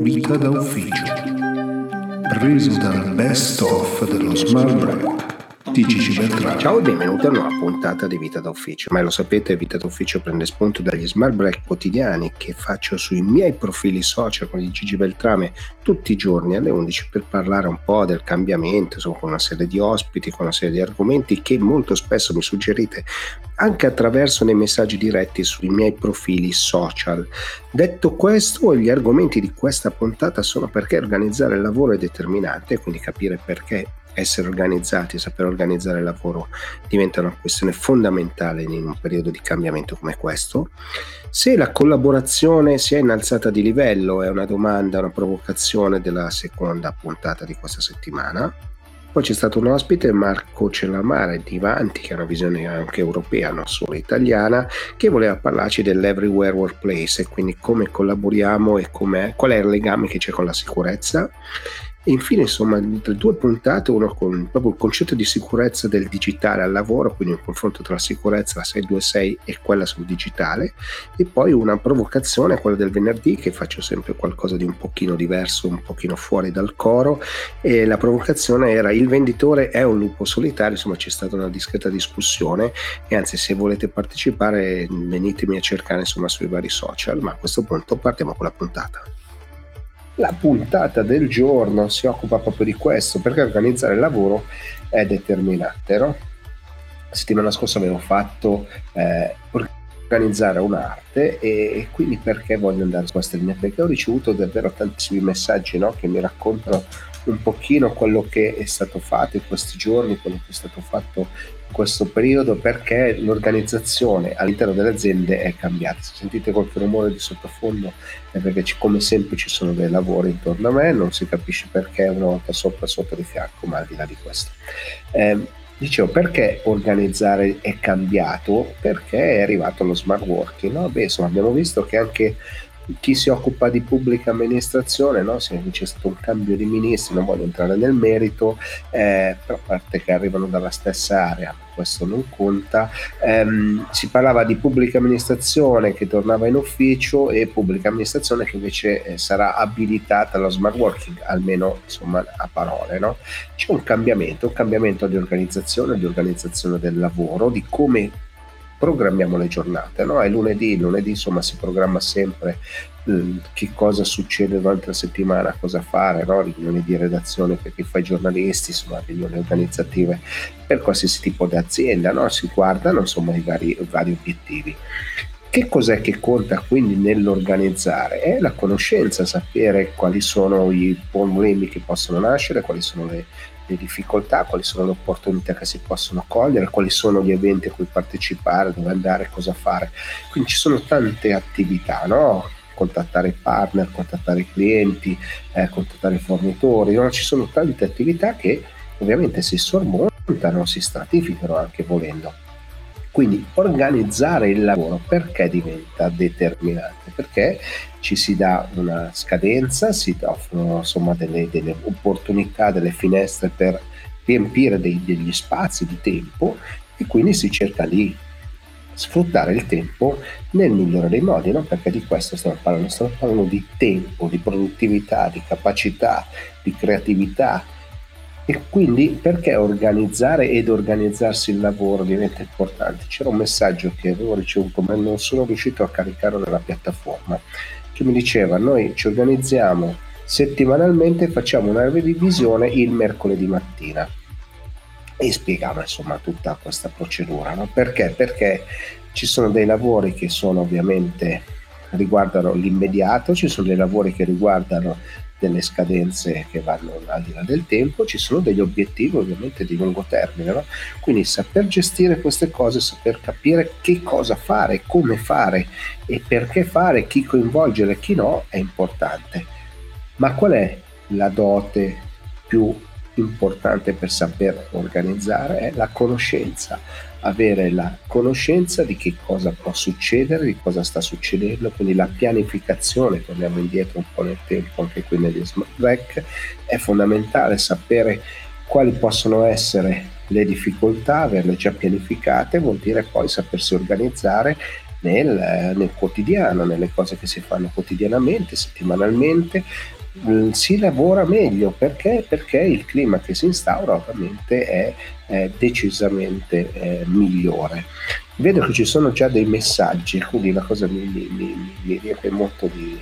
Vita da ufficio. Preso dal best of dello Smart Rap di Gigi Beltrano. Ciao e benvenuti a una nuova puntata di Vita d'Ufficio. Ma lo sapete, Vita d'Ufficio prende spunto dagli smart break quotidiani che faccio sui miei profili social con il Gigi Beltrame tutti i giorni alle 11 per parlare un po' del cambiamento, insomma, con una serie di ospiti, con una serie di argomenti che molto spesso mi suggerite anche attraverso nei messaggi diretti sui miei profili social. Detto questo, gli argomenti di questa puntata sono perché organizzare il lavoro è determinante, quindi capire perché essere organizzati, saper organizzare il lavoro diventa una questione fondamentale in un periodo di cambiamento come questo. Se la collaborazione si è innalzata di livello è una domanda, una provocazione della seconda puntata di questa settimana. Poi c'è stato un ospite, Marco Cellamare di Vanti, che ha una visione anche europea, non solo italiana, che voleva parlarci dell'Everywhere Workplace e quindi come collaboriamo e qual è il legame che c'è con la sicurezza. E infine, insomma, due puntate, uno con proprio il concetto di sicurezza del digitale al lavoro, quindi un confronto tra la sicurezza, la 626 e quella sul digitale, e poi una provocazione, quella del venerdì, che faccio sempre qualcosa di un pochino diverso, un pochino fuori dal coro, e la provocazione era il venditore è un lupo solitario, insomma c'è stata una discreta discussione e anzi se volete partecipare venitemi a cercare insomma sui vari social, ma a questo punto partiamo con la puntata. La puntata del giorno si occupa proprio di questo, perché organizzare il lavoro è determinante. No? La settimana scorsa avevo fatto eh, organizzare un'arte e, quindi perché voglio andare su questa linea? Perché ho ricevuto davvero tantissimi messaggi no? che mi raccontano un pochino quello che è stato fatto in questi giorni, quello che è stato fatto in questo periodo, perché l'organizzazione all'interno delle aziende è cambiata. Se sentite qualche rumore di sottofondo è perché ci, come sempre ci sono dei lavori intorno a me, non si capisce perché una volta sopra, sopra di fianco, ma al di là di questo. Eh, dicevo, perché organizzare è cambiato? Perché è arrivato lo smart working, no? Beh, insomma, abbiamo visto che anche chi si occupa di pubblica amministrazione, no? se c'è stato un cambio di ministri, non voglio entrare nel merito, eh, però a parte che arrivano dalla stessa area, questo non conta, ehm, si parlava di pubblica amministrazione che tornava in ufficio e pubblica amministrazione che invece eh, sarà abilitata allo smart working, almeno insomma a parole. No? C'è un cambiamento, un cambiamento di organizzazione, di organizzazione del lavoro, di come programmiamo le giornate, no? È lunedì, lunedì insomma si programma sempre eh, che cosa succede durante la settimana, cosa fare, no? riunioni di redazione per chi fa i giornalisti, insomma riunioni organizzative per qualsiasi tipo di azienda, no? si guardano insomma i vari, i vari obiettivi. Che cos'è che conta quindi nell'organizzare? È la conoscenza, sapere quali sono i problemi che possono nascere, quali sono le, le difficoltà, quali sono le opportunità che si possono cogliere, quali sono gli eventi a cui partecipare, dove andare, cosa fare. Quindi ci sono tante attività, no? contattare partner, contattare clienti, eh, contattare fornitori, no? ci sono tante attività che ovviamente si sormontano, si stratificano anche volendo. Quindi organizzare il lavoro perché diventa determinante? Perché ci si dà una scadenza, si offrono insomma delle, delle opportunità, delle finestre per riempire dei, degli spazi di tempo e quindi si cerca di sfruttare il tempo nel migliore dei modi, no? perché di questo stiamo parlando, stiamo parlando di tempo, di produttività, di capacità, di creatività, e quindi perché organizzare ed organizzarsi il lavoro diventa importante? C'era un messaggio che avevo ricevuto ma non sono riuscito a caricarlo nella piattaforma che mi diceva noi ci organizziamo settimanalmente e facciamo una revisione il mercoledì mattina e spiegava insomma tutta questa procedura no? perché? perché ci sono dei lavori che sono ovviamente riguardano l'immediato ci sono dei lavori che riguardano delle scadenze che vanno al di là del tempo, ci sono degli obiettivi ovviamente di lungo termine, no? quindi saper gestire queste cose, saper capire che cosa fare, come fare e perché fare, chi coinvolgere e chi no è importante. Ma qual è la dote più importante per saper organizzare? È la conoscenza avere la conoscenza di che cosa può succedere, di cosa sta succedendo, quindi la pianificazione, torniamo indietro un po' nel tempo anche qui negli smart back, è fondamentale sapere quali possono essere le difficoltà, averle già pianificate, vuol dire poi sapersi organizzare nel, nel quotidiano, nelle cose che si fanno quotidianamente, settimanalmente, mm, si lavora meglio perché? perché il clima che si instaura ovviamente è, è decisamente eh, migliore. Vedo che ci sono già dei messaggi, quindi la cosa mi, mi, mi, mi riempie molto di,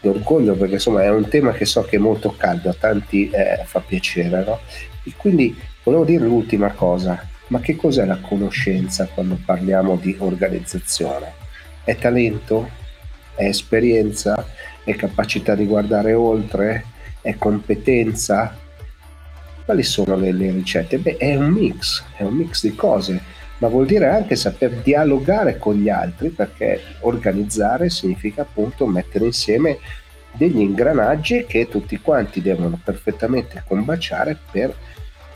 di, orgoglio perché insomma è un tema che so che è molto caldo, a tanti eh, fa piacere. No? E quindi volevo dire l'ultima cosa, ma che cos'è la conoscenza quando parliamo di organizzazione? È talento? È esperienza? È capacità di guardare oltre? È competenza? Quali sono le, le ricette? Beh, è un mix, è un mix di cose, ma vuol dire anche saper dialogare con gli altri perché organizzare significa appunto mettere insieme degli ingranaggi che tutti quanti devono perfettamente combaciare per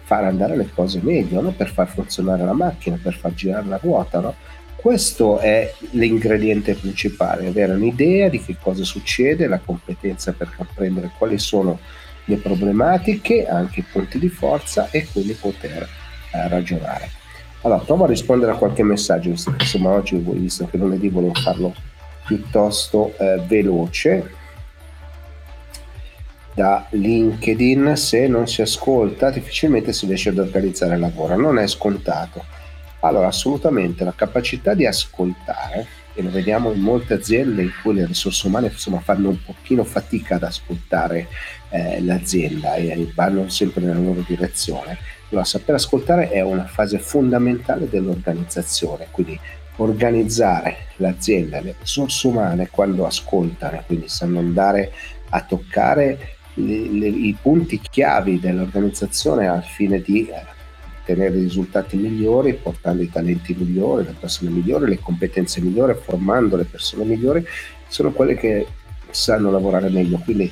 far andare le cose meglio, no? per far funzionare la macchina, per far girare la ruota. No? Questo è l'ingrediente principale, avere un'idea di che cosa succede, la competenza per comprendere quali sono le problematiche, anche i punti di forza e quindi poter eh, ragionare. Allora, provo a rispondere a qualche messaggio, insomma oggi, visto che lunedì volevo farlo piuttosto eh, veloce da LinkedIn se non si ascolta difficilmente si riesce ad organizzare il lavoro, non è scontato. Allora assolutamente la capacità di ascoltare, e lo vediamo in molte aziende in cui le risorse umane insomma, fanno un pochino fatica ad ascoltare eh, l'azienda e vanno sempre nella loro direzione. Allora saper ascoltare è una fase fondamentale dell'organizzazione, quindi organizzare l'azienda, le risorse umane quando ascoltano, quindi sanno andare a toccare le, le, i punti chiavi dell'organizzazione al fine di eh, ottenere risultati migliori, portando i talenti migliori, le persone migliori, le competenze migliori, formando le persone migliori, sono quelle che sanno lavorare meglio. Quindi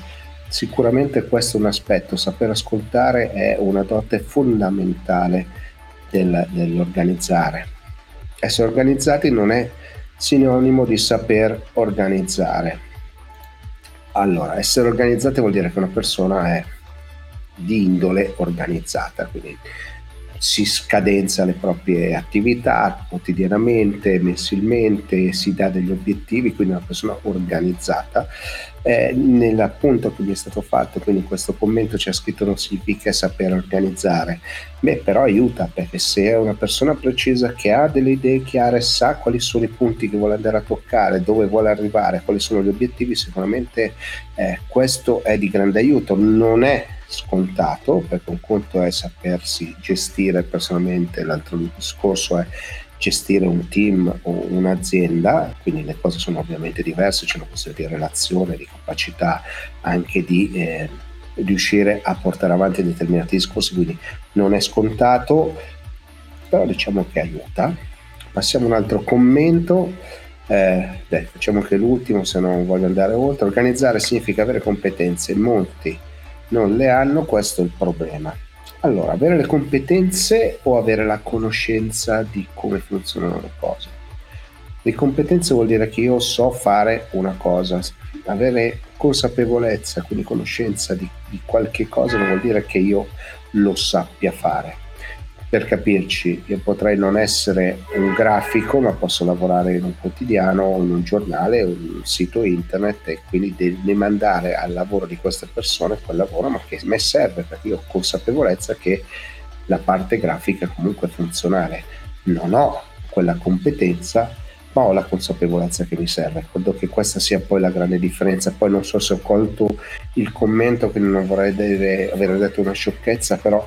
sicuramente questo è un aspetto, saper ascoltare è una dote fondamentale del, dell'organizzare. Essere organizzati non è sinonimo di saper organizzare allora, essere organizzati vuol dire che una persona è di indole organizzata, quindi si scadenza le proprie attività quotidianamente, mensilmente, si dà degli obiettivi, quindi una persona organizzata. Eh, nell'appunto che mi è stato fatto, quindi in questo commento c'è scritto non significa saper organizzare, beh però aiuta perché se è una persona precisa che ha delle idee chiare, sa quali sono i punti che vuole andare a toccare, dove vuole arrivare, quali sono gli obiettivi, sicuramente eh, questo è di grande aiuto. Non è scontato, perché un conto è sapersi gestire personalmente, l'altro discorso è gestire un team o un'azienda, quindi le cose sono ovviamente diverse, c'è una questione di relazione, di capacità anche di eh, riuscire a portare avanti determinati discorsi, quindi non è scontato, però diciamo che aiuta. Passiamo a un altro commento. Eh, dai, facciamo che l'ultimo, se non voglio andare oltre. Organizzare significa avere competenze, molti non le hanno, questo è il problema. Allora, avere le competenze o avere la conoscenza di come funzionano le cose? Le competenze vuol dire che io so fare una cosa, avere consapevolezza, quindi conoscenza di, di qualche cosa non vuol dire che io lo sappia fare per capirci, io potrei non essere un grafico, ma posso lavorare in un quotidiano, in un giornale, un sito internet e quindi demandare al lavoro di queste persone quel lavoro, ma che a me serve perché io ho consapevolezza che la parte grafica è comunque funzionale. Non ho quella competenza, ma ho la consapevolezza che mi serve. Credo che questa sia poi la grande differenza. Poi non so se ho colto il commento, quindi non vorrei deve, aver detto una sciocchezza, però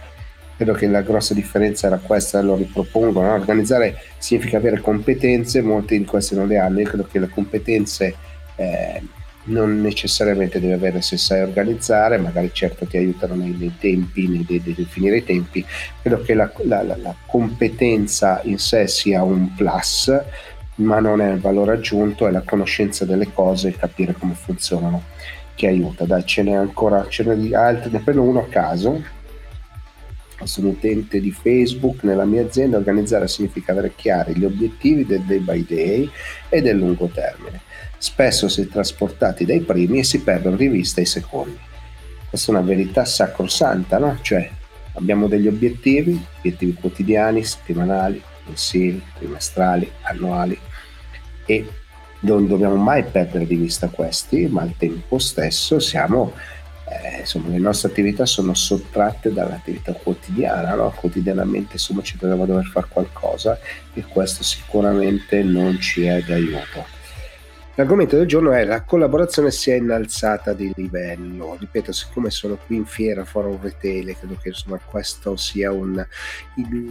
credo che la grossa differenza era questa, lo ripropongo, no? organizzare significa avere competenze, molti di queste non le hanno, io credo che le competenze eh, non necessariamente devi avere se sai organizzare, magari certo ti aiutano nei, nei tempi, nel de, definire i tempi, credo che la, la, la, la competenza in sé sia un plus, ma non è il valore aggiunto, è la conoscenza delle cose e capire come funzionano che aiuta. Dai, ce n'è ancora, ce n'è di altri, ne prendo uno a caso sono utente di Facebook, nella mia azienda organizzare significa avere chiari gli obiettivi del day by day e del lungo termine. Spesso si è trasportati dai primi e si perdono di vista i secondi. Questa è una verità sacrosanta, no? Cioè abbiamo degli obiettivi, obiettivi quotidiani, settimanali, mensili, trimestrali, annuali e non dobbiamo mai perdere di vista questi, ma al tempo stesso siamo eh, insomma, le nostre attività sono sottratte dall'attività quotidiana, no? quotidianamente insomma, ci troviamo a dover fare qualcosa e questo sicuramente non ci è d'aiuto. L'argomento del giorno è la collaborazione si è innalzata di livello. Ripeto, siccome sono qui in fiera Forum Retail, credo che insomma, questo sia un,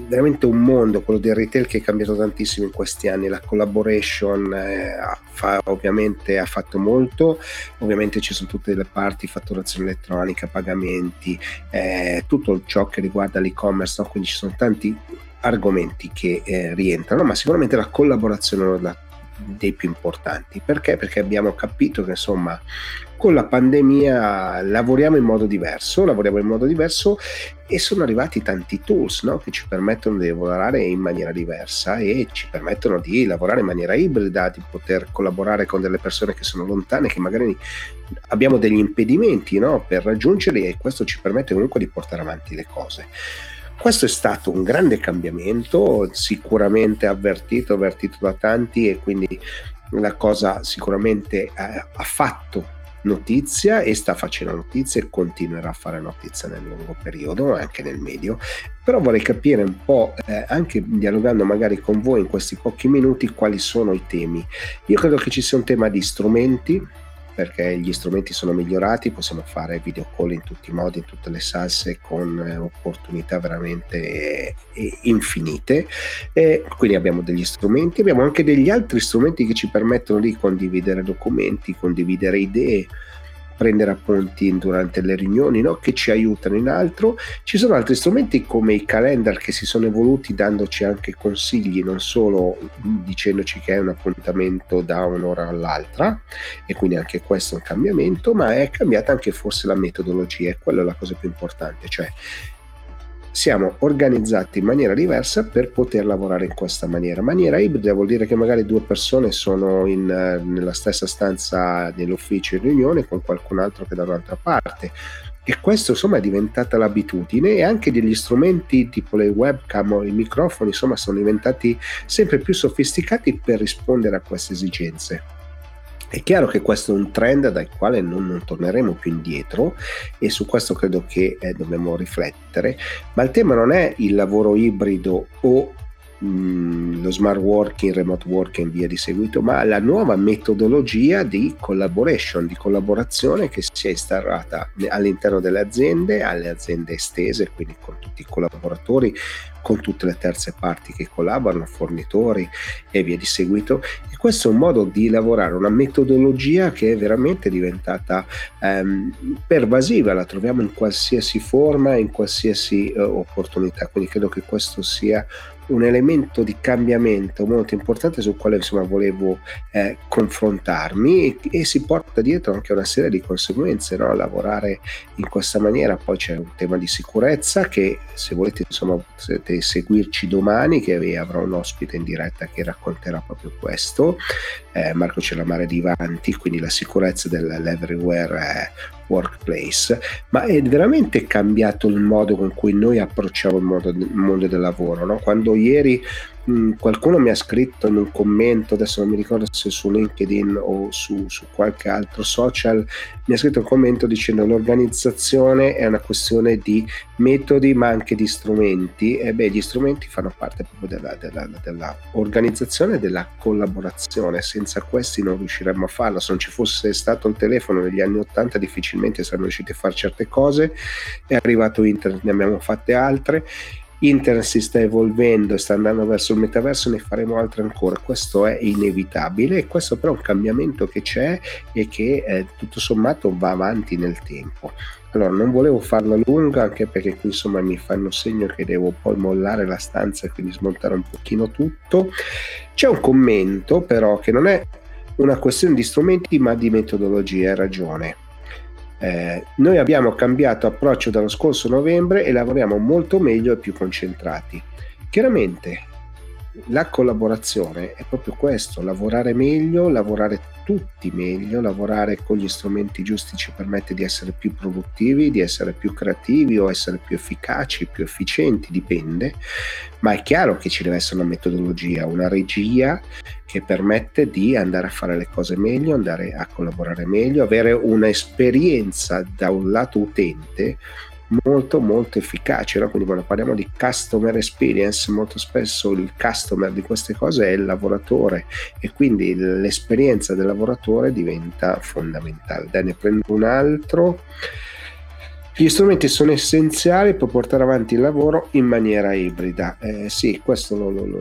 veramente un mondo, quello del retail che è cambiato tantissimo in questi anni. La collaboration eh, fa, ovviamente ha fatto molto, ovviamente ci sono tutte le parti, fatturazione elettronica, pagamenti, eh, tutto ciò che riguarda l'e-commerce, no? quindi ci sono tanti argomenti che eh, rientrano, ma sicuramente la collaborazione è dei più importanti. Perché? Perché abbiamo capito che insomma con la pandemia lavoriamo in modo diverso, lavoriamo in modo diverso e sono arrivati tanti tools no? che ci permettono di lavorare in maniera diversa e ci permettono di lavorare in maniera ibrida, di poter collaborare con delle persone che sono lontane, che magari abbiamo degli impedimenti no? per raggiungerli e questo ci permette comunque di portare avanti le cose. Questo è stato un grande cambiamento, sicuramente avvertito, avvertito da tanti e quindi la cosa sicuramente eh, ha fatto notizia e sta facendo notizia e continuerà a fare notizia nel lungo periodo, anche nel medio. Però vorrei capire un po', eh, anche dialogando magari con voi in questi pochi minuti, quali sono i temi. Io credo che ci sia un tema di strumenti, perché gli strumenti sono migliorati, possiamo fare video call in tutti i modi, in tutte le salse con eh, opportunità veramente eh, infinite. E quindi abbiamo degli strumenti, abbiamo anche degli altri strumenti che ci permettono di condividere documenti, condividere idee prendere appunti durante le riunioni no? che ci aiutano in altro. Ci sono altri strumenti come i calendar che si sono evoluti dandoci anche consigli, non solo dicendoci che è un appuntamento da un'ora all'altra e quindi anche questo è un cambiamento, ma è cambiata anche forse la metodologia e quella è la cosa più importante, cioè siamo organizzati in maniera diversa per poter lavorare in questa maniera. Maniera ibrida vuol dire che magari due persone sono in, nella stessa stanza dell'ufficio in riunione con qualcun altro che da un'altra parte. E questo insomma è diventata l'abitudine e anche degli strumenti tipo le webcam o i microfoni insomma sono diventati sempre più sofisticati per rispondere a queste esigenze. È chiaro che questo è un trend dal quale non, non torneremo più indietro e su questo credo che eh, dobbiamo riflettere, ma il tema non è il lavoro ibrido o Mm, lo smart working, remote working e via di seguito, ma la nuova metodologia di collaboration, di collaborazione che si è instaurata all'interno delle aziende, alle aziende estese, quindi con tutti i collaboratori, con tutte le terze parti che collaborano, fornitori e via di seguito. E questo è un modo di lavorare, una metodologia che è veramente diventata ehm, pervasiva, la troviamo in qualsiasi forma, in qualsiasi eh, opportunità, quindi credo che questo sia un elemento di cambiamento molto importante sul quale insomma volevo eh, confrontarmi e, e, si porta dietro anche una serie di conseguenze no? lavorare in questa maniera poi c'è un tema di sicurezza che se volete insomma potete seguirci domani che avrò un ospite in diretta che racconterà proprio questo eh, Marco Cellamare di Vanti quindi la sicurezza dell'everywhere workplace, ma è veramente cambiato il modo con cui noi approcciamo il, mondo del lavoro. No? Quando ieri Mm, qualcuno mi ha scritto in un commento, adesso non mi ricordo se su LinkedIn o su, su, qualche altro social, mi ha scritto un commento dicendo l'organizzazione è una questione di metodi ma anche di strumenti e beh gli strumenti fanno parte proprio della, della, della organizzazione e della collaborazione, senza questi non riusciremmo a farlo, se non ci fosse stato il telefono negli anni 80 difficilmente saremmo riusciti a fare certe cose, è arrivato internet, ne abbiamo fatte altre Internet si sta evolvendo e sta andando verso il metaverso, ne faremo altre ancora. Questo è inevitabile e questo però è un cambiamento che c'è e che eh, tutto sommato va avanti nel tempo. Allora, non volevo farla lunga anche perché qui insomma mi fanno segno che devo poi mollare la stanza e quindi smontare un pochino tutto. C'è un commento però che non è una questione di strumenti ma di metodologia, hai ragione eh, noi abbiamo cambiato approccio dallo scorso novembre e lavoriamo molto meglio e più concentrati. Chiaramente la collaborazione è proprio questo, lavorare meglio, lavorare tutti meglio, lavorare con gli strumenti giusti ci permette di essere più produttivi, di essere più creativi o essere più efficaci, più efficienti, dipende, ma è chiaro che ci deve essere una metodologia, una regia che permette di andare a fare le cose meglio, andare a collaborare meglio, avere un'esperienza da un lato utente molto molto efficace no? quindi quando parliamo di customer experience molto spesso il customer di queste cose è il lavoratore e quindi l'esperienza del lavoratore diventa fondamentale dai ne prendo un altro gli strumenti sono essenziali per portare avanti il lavoro in maniera ibrida. Eh, sì, questo lo, lo, lo,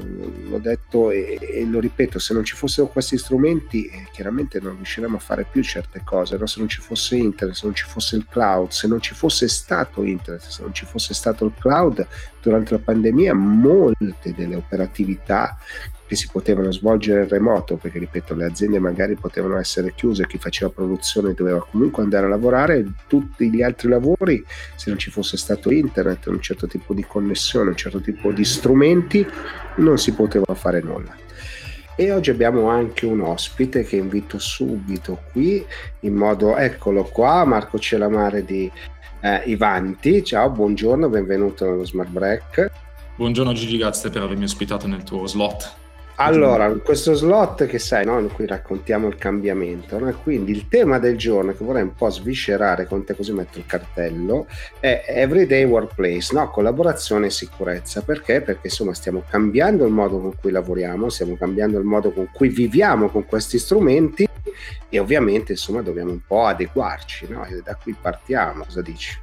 l'ho detto e, e, lo ripeto, se non ci fossero questi strumenti eh, chiaramente non riusciremo a fare più certe cose, no? se non ci fosse internet, se non ci fosse il cloud, se non ci fosse stato internet, se non ci fosse stato il cloud durante la pandemia, molte delle operatività che si potevano svolgere in remoto, perché ripeto, le aziende magari potevano essere chiuse, chi faceva produzione doveva comunque andare a lavorare, tutti gli altri lavori, se non ci fosse stato internet, un certo tipo di connessione, un certo tipo di strumenti, non si poteva fare nulla. E oggi abbiamo anche un ospite che invito subito qui, in modo, eccolo qua, Marco Celamare di eh, Ivanti. Ciao, buongiorno, benvenuto nello Smart Break. Buongiorno Gigi, grazie per avermi ospitato nel tuo slot. Allora, questo slot che sai, no? in cui raccontiamo il cambiamento, no? quindi il tema del giorno che vorrei un po' sviscerare con te, così metto il cartello, è Everyday Workplace, no? collaborazione e sicurezza. Perché? Perché insomma stiamo cambiando il modo con cui lavoriamo, stiamo cambiando il modo con cui viviamo con questi strumenti e ovviamente insomma dobbiamo un po' adeguarci, no? e da qui partiamo, cosa dici?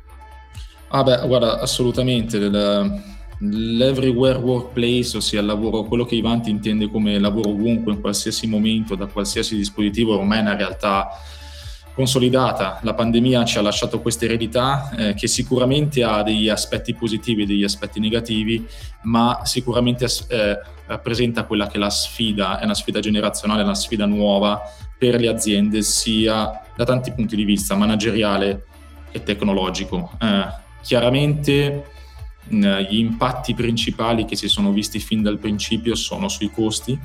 Ah beh, guarda, assolutamente. Del L'everywhere workplace, ossia il lavoro, quello che Ivanti intende come lavoro ovunque, in qualsiasi momento, da qualsiasi dispositivo, ormai è una realtà consolidata. La pandemia ci ha lasciato questa eredità eh, che sicuramente ha degli aspetti positivi e degli aspetti negativi, ma sicuramente eh, rappresenta quella che è la sfida, è una sfida generazionale, una sfida nuova per le aziende, sia da tanti punti di vista, manageriale e tecnologico. Eh, chiaramente gli impatti principali che si sono visti fin dal principio sono sui costi,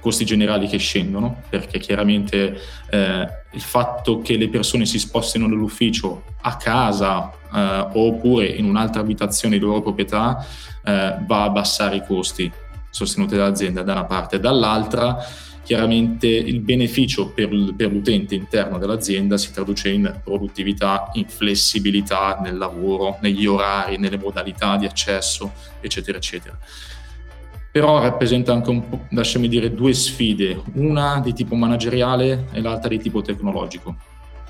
costi generali che scendono, perché chiaramente eh, il fatto che le persone si spostino dall'ufficio a casa eh, oppure in un'altra abitazione di loro proprietà eh, va a abbassare i costi sostenuti dall'azienda da una parte, dall'altra chiaramente il beneficio per, l'utente interno dell'azienda si traduce in produttività, in flessibilità nel lavoro, negli orari, nelle modalità di accesso, eccetera, eccetera. Però rappresenta anche un po', lasciami dire, due sfide, una di tipo manageriale e l'altra di tipo tecnologico.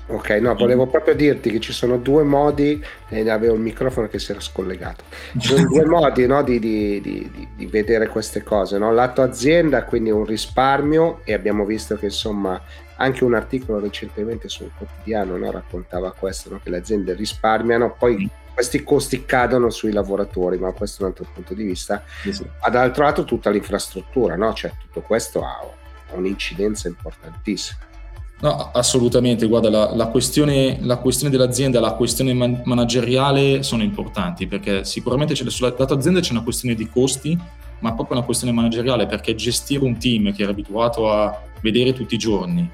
Ok, no, volevo proprio dirti che ci sono due modi, e avevo il microfono che si era scollegato, ci sono due modi no, di, di, di, di, vedere queste cose, no? lato azienda, quindi un risparmio e abbiamo visto che insomma anche un articolo recentemente sul quotidiano no, raccontava questo, che le aziende risparmiano, poi questi costi cadono sui lavoratori, ma questo è un altro punto di vista. Sì. Dall'altro lato tutta l'infrastruttura, cioè tutto questo ha un'incidenza importantissima. No, assolutamente, guarda, la, la, questione, la, questione, dell'azienda, la questione man- manageriale sono importanti perché sicuramente sulla data azienda c'è una questione di costi, ma proprio una questione manageriale perché gestire un team che era abituato a vedere tutti i giorni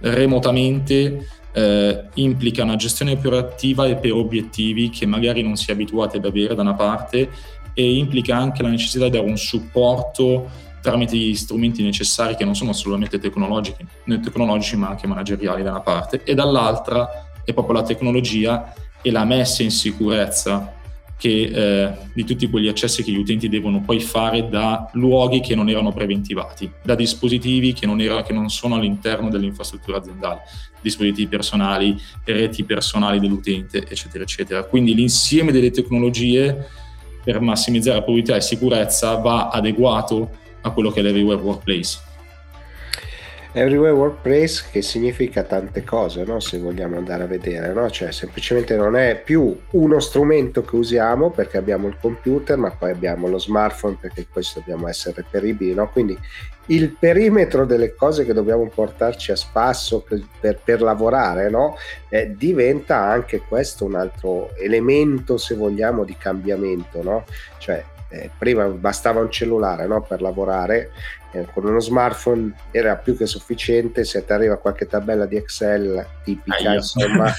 remotamente eh, implica una gestione operativa e per obiettivi che magari non si è abituati ad avere da una parte e implica anche la necessità di dare un supporto tramite gli strumenti necessari che non sono solamente tecnologici, tecnologici ma anche manageriali da una parte e dall'altra è proprio la tecnologia e la messa in sicurezza che, eh, di tutti quegli accessi che gli utenti devono poi fare da luoghi che non erano preventivati, da dispositivi che non, era, che non sono all'interno dell'infrastruttura aziendale, dispositivi personali, reti personali dell'utente, eccetera, eccetera. Quindi l'insieme delle tecnologie per massimizzare la probabilità e sicurezza va adeguato a quello che è l'Everywhere Workplace. Everywhere Workplace che significa tante cose, no? se vogliamo andare a vedere, no? cioè semplicemente non è più uno strumento che usiamo perché abbiamo il computer, ma poi abbiamo lo smartphone perché poi dobbiamo essere reperibili, no? quindi il perimetro delle cose che dobbiamo portarci a spasso per, per, per lavorare eh, diventa anche questo un altro elemento, se vogliamo, di cambiamento, cioè eh, prima bastava un cellulare no, per lavorare eh, con uno smartphone era più che sufficiente, se ti arriva qualche tabella di Excel tipica, Aia. insomma,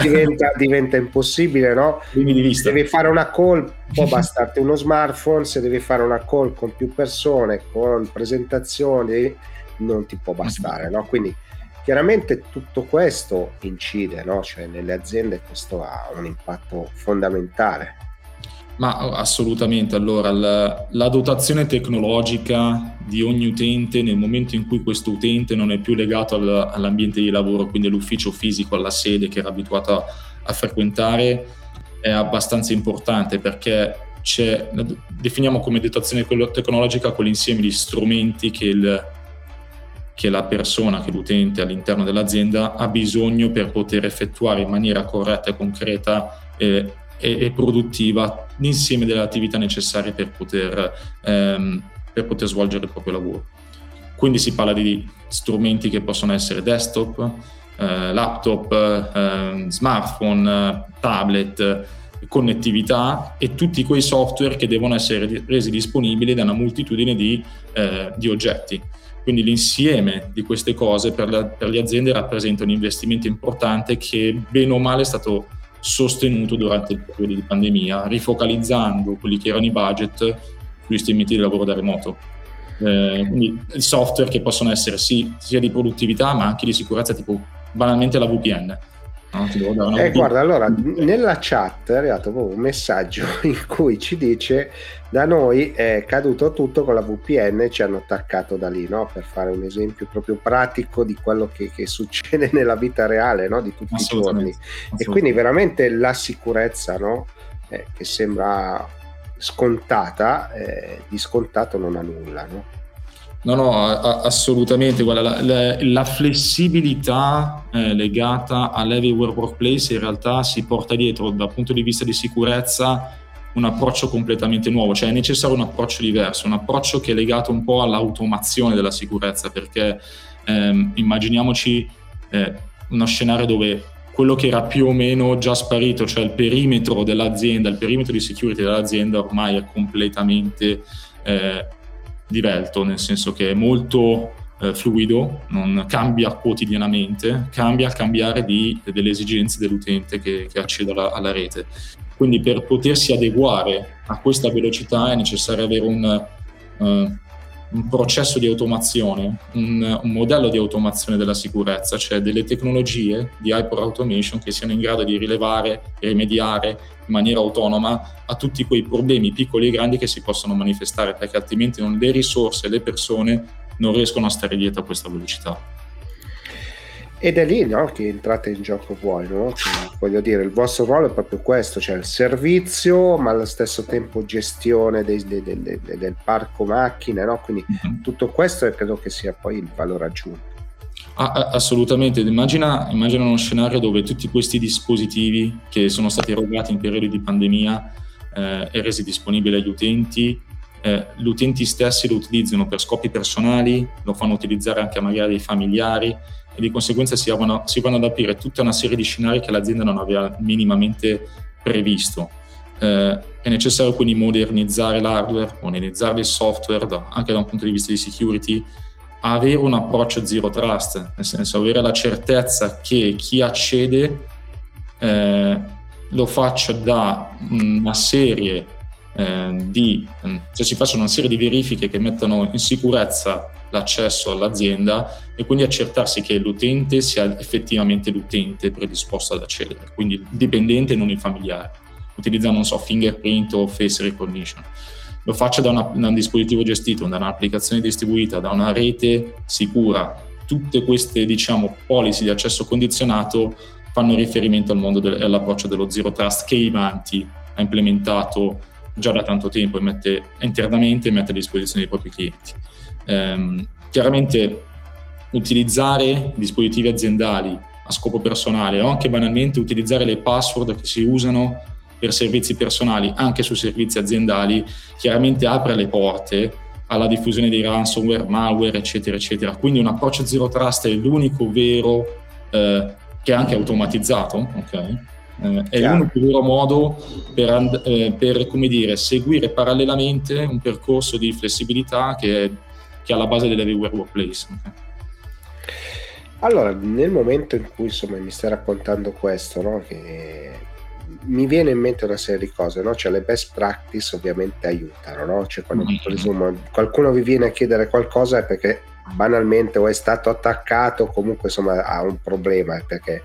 diventa, diventa, impossibile, no? Se devi fare una call, può bastarti uno smartphone, se devi fare una call con più persone, con presentazioni, non ti può bastare, no? Quindi chiaramente tutto questo incide, no? Cioè nelle aziende questo ha un impatto fondamentale. Ma assolutamente, allora la, la, dotazione tecnologica di ogni utente nel momento in cui questo utente non è più legato al, all'ambiente di lavoro, quindi all'ufficio fisico, alla sede che era abituato a, a frequentare, è abbastanza importante perché c'è, definiamo come dotazione tecnologica quell'insieme di strumenti che, il, che la persona, che l'utente all'interno dell'azienda ha bisogno per poter effettuare in maniera corretta e concreta eh, e, e produttiva l'insieme delle attività necessarie per poter, ehm, per poter svolgere il proprio lavoro. Quindi si parla di strumenti che possono essere desktop, eh, laptop, eh, smartphone, tablet, connettività e tutti quei software che devono essere resi disponibili da una moltitudine di, eh, di oggetti. Quindi l'insieme di queste cose per, la, per, le aziende rappresenta un investimento importante che bene o male è stato sostenuto durante il periodo di pandemia, rifocalizzando quelli che erano i budget sugli strumenti di lavoro da remoto. Eh, quindi software che possono essere sì, sia di produttività ma anche di sicurezza, tipo banalmente la VPN. No? Eh, guarda, allora nella chat è arrivato un messaggio in cui ci dice da noi è caduto tutto con la VPN ci hanno attaccato da lì, no? per fare un esempio proprio pratico di quello che, che succede nella vita reale no? di tutti i giorni. E quindi veramente la sicurezza no? eh, che sembra scontata, eh, di scontato non ha nulla. No? No, no, assolutamente. Guarda, la, la, la flessibilità eh, legata all'Everywhere Workplace in realtà si porta dietro dal punto di vista di sicurezza un approccio completamente nuovo, cioè è necessario un approccio diverso, un approccio che è legato un po' all'automazione della sicurezza, perché ehm, immaginiamoci eh, uno scenario dove quello che era più o meno già sparito, cioè il perimetro dell'azienda, il perimetro di security dell'azienda ormai è completamente eh, divelto, nel senso che è molto eh, fluido, non cambia quotidianamente, cambia al cambiare di, delle esigenze dell'utente che, che accede alla, alla, rete. Quindi per potersi adeguare a questa velocità è necessario avere un, uh, un processo di automazione, un, un, modello di automazione della sicurezza, cioè delle tecnologie di hyper automation che siano in grado di rilevare e rimediare in maniera autonoma a tutti quei problemi piccoli e grandi che si possono manifestare, perché altrimenti non le risorse e le persone non riescono a stare dietro a questa velocità. Ed è lì no, che entrate in gioco voi, no? Cioè, voglio dire, il vostro ruolo è proprio questo, cioè il servizio, ma allo stesso tempo gestione dei, dei, dei, del parco macchine, no? Quindi mm-hmm. tutto questo credo che sia poi il valore aggiunto. Ah, assolutamente, immagina, immagina, uno scenario dove tutti questi dispositivi che sono stati erogati in periodi di pandemia eh, e resi disponibili agli utenti, eh, gli utenti stessi lo utilizzano per scopi personali, lo fanno utilizzare anche magari i familiari e di conseguenza si vanno, si vanno ad aprire tutta una serie di scenari che l'azienda non aveva minimamente previsto. Eh, è necessario quindi modernizzare l'hardware, modernizzare il software, da, anche da un punto di vista di security, avere un approccio zero trust, nel senso avere la certezza che chi accede eh, lo faccia da una serie eh, di, cioè si faccia una serie di verifiche che mettano in sicurezza l'accesso all'azienda e quindi accertarsi che l'utente sia effettivamente l'utente predisposto ad accedere, quindi il dipendente e non il familiare, utilizzando, non so, fingerprint o face recognition. Lo faccia da, una, da un dispositivo gestito, da un'applicazione distribuita, da una rete sicura. Tutte queste, diciamo, policy di accesso condizionato fanno riferimento al mondo del, all'approccio dello zero trust che Ivanti ha implementato già da tanto tempo e mette internamente e mette a disposizione dei propri clienti. Ehm, chiaramente utilizzare dispositivi aziendali a scopo personale o anche banalmente utilizzare le password che si usano per servizi personali anche su servizi aziendali chiaramente apre le porte alla diffusione di ransomware, malware, eccetera, eccetera. Quindi un approccio zero trust è l'unico vero eh, che è anche automatizzato, ok? Eh, è l'unico vero modo per, eh, per, come dire, seguire parallelamente un percorso di flessibilità che è che è alla base dell'Everywhere Workplace. Allora, nel momento in cui insomma, mi stai raccontando questo, no, che mi viene in mente una serie di cose, no? Cioè le best practice ovviamente aiutano, no? Cioè quando presumo, qualcuno vi viene a chiedere qualcosa è perché banalmente o è stato attaccato o comunque insomma ha un problema, perché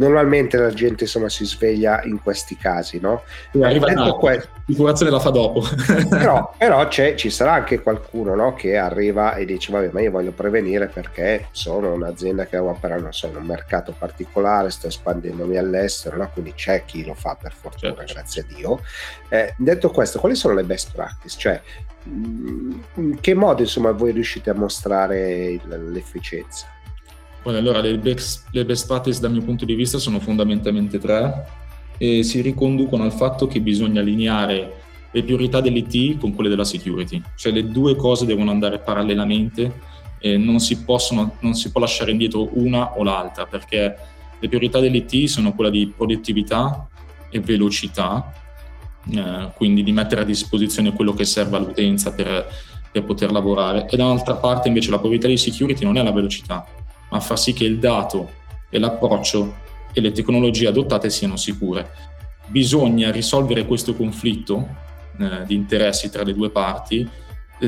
normalmente la gente insomma si sveglia in questi casi, no? Arriva detto que- sicurazione la fa dopo. però, però ci sarà anche qualcuno no, che arriva e dice vabbè ma io voglio prevenire perché sono un'azienda che operare non so, in un mercato particolare, sto espandendomi all'estero, no? quindi c'è chi lo fa per fortuna, certo. grazie a Dio. Eh, detto questo, quali sono le best practice? Cioè, in mm, che modo insomma voi riuscite a mostrare l'efficienza? Bueno, allora le best, le best practice dal mio punto di vista sono fondamentalmente tre e si riconducono al fatto che bisogna allineare le priorità dell'IT con quelle della security, cioè le due cose devono andare parallelamente e non si, possono, non si può lasciare indietro una o l'altra perché le priorità dell'IT sono quella di produttività e velocità, eh, quindi di mettere a disposizione quello che serve all'utenza per, per poter lavorare. E dall'altra parte invece la priorità di security non è la velocità, ma far sì che il dato e l'approccio e le tecnologie adottate siano sicure. Bisogna risolvere questo conflitto eh, di interessi tra le due parti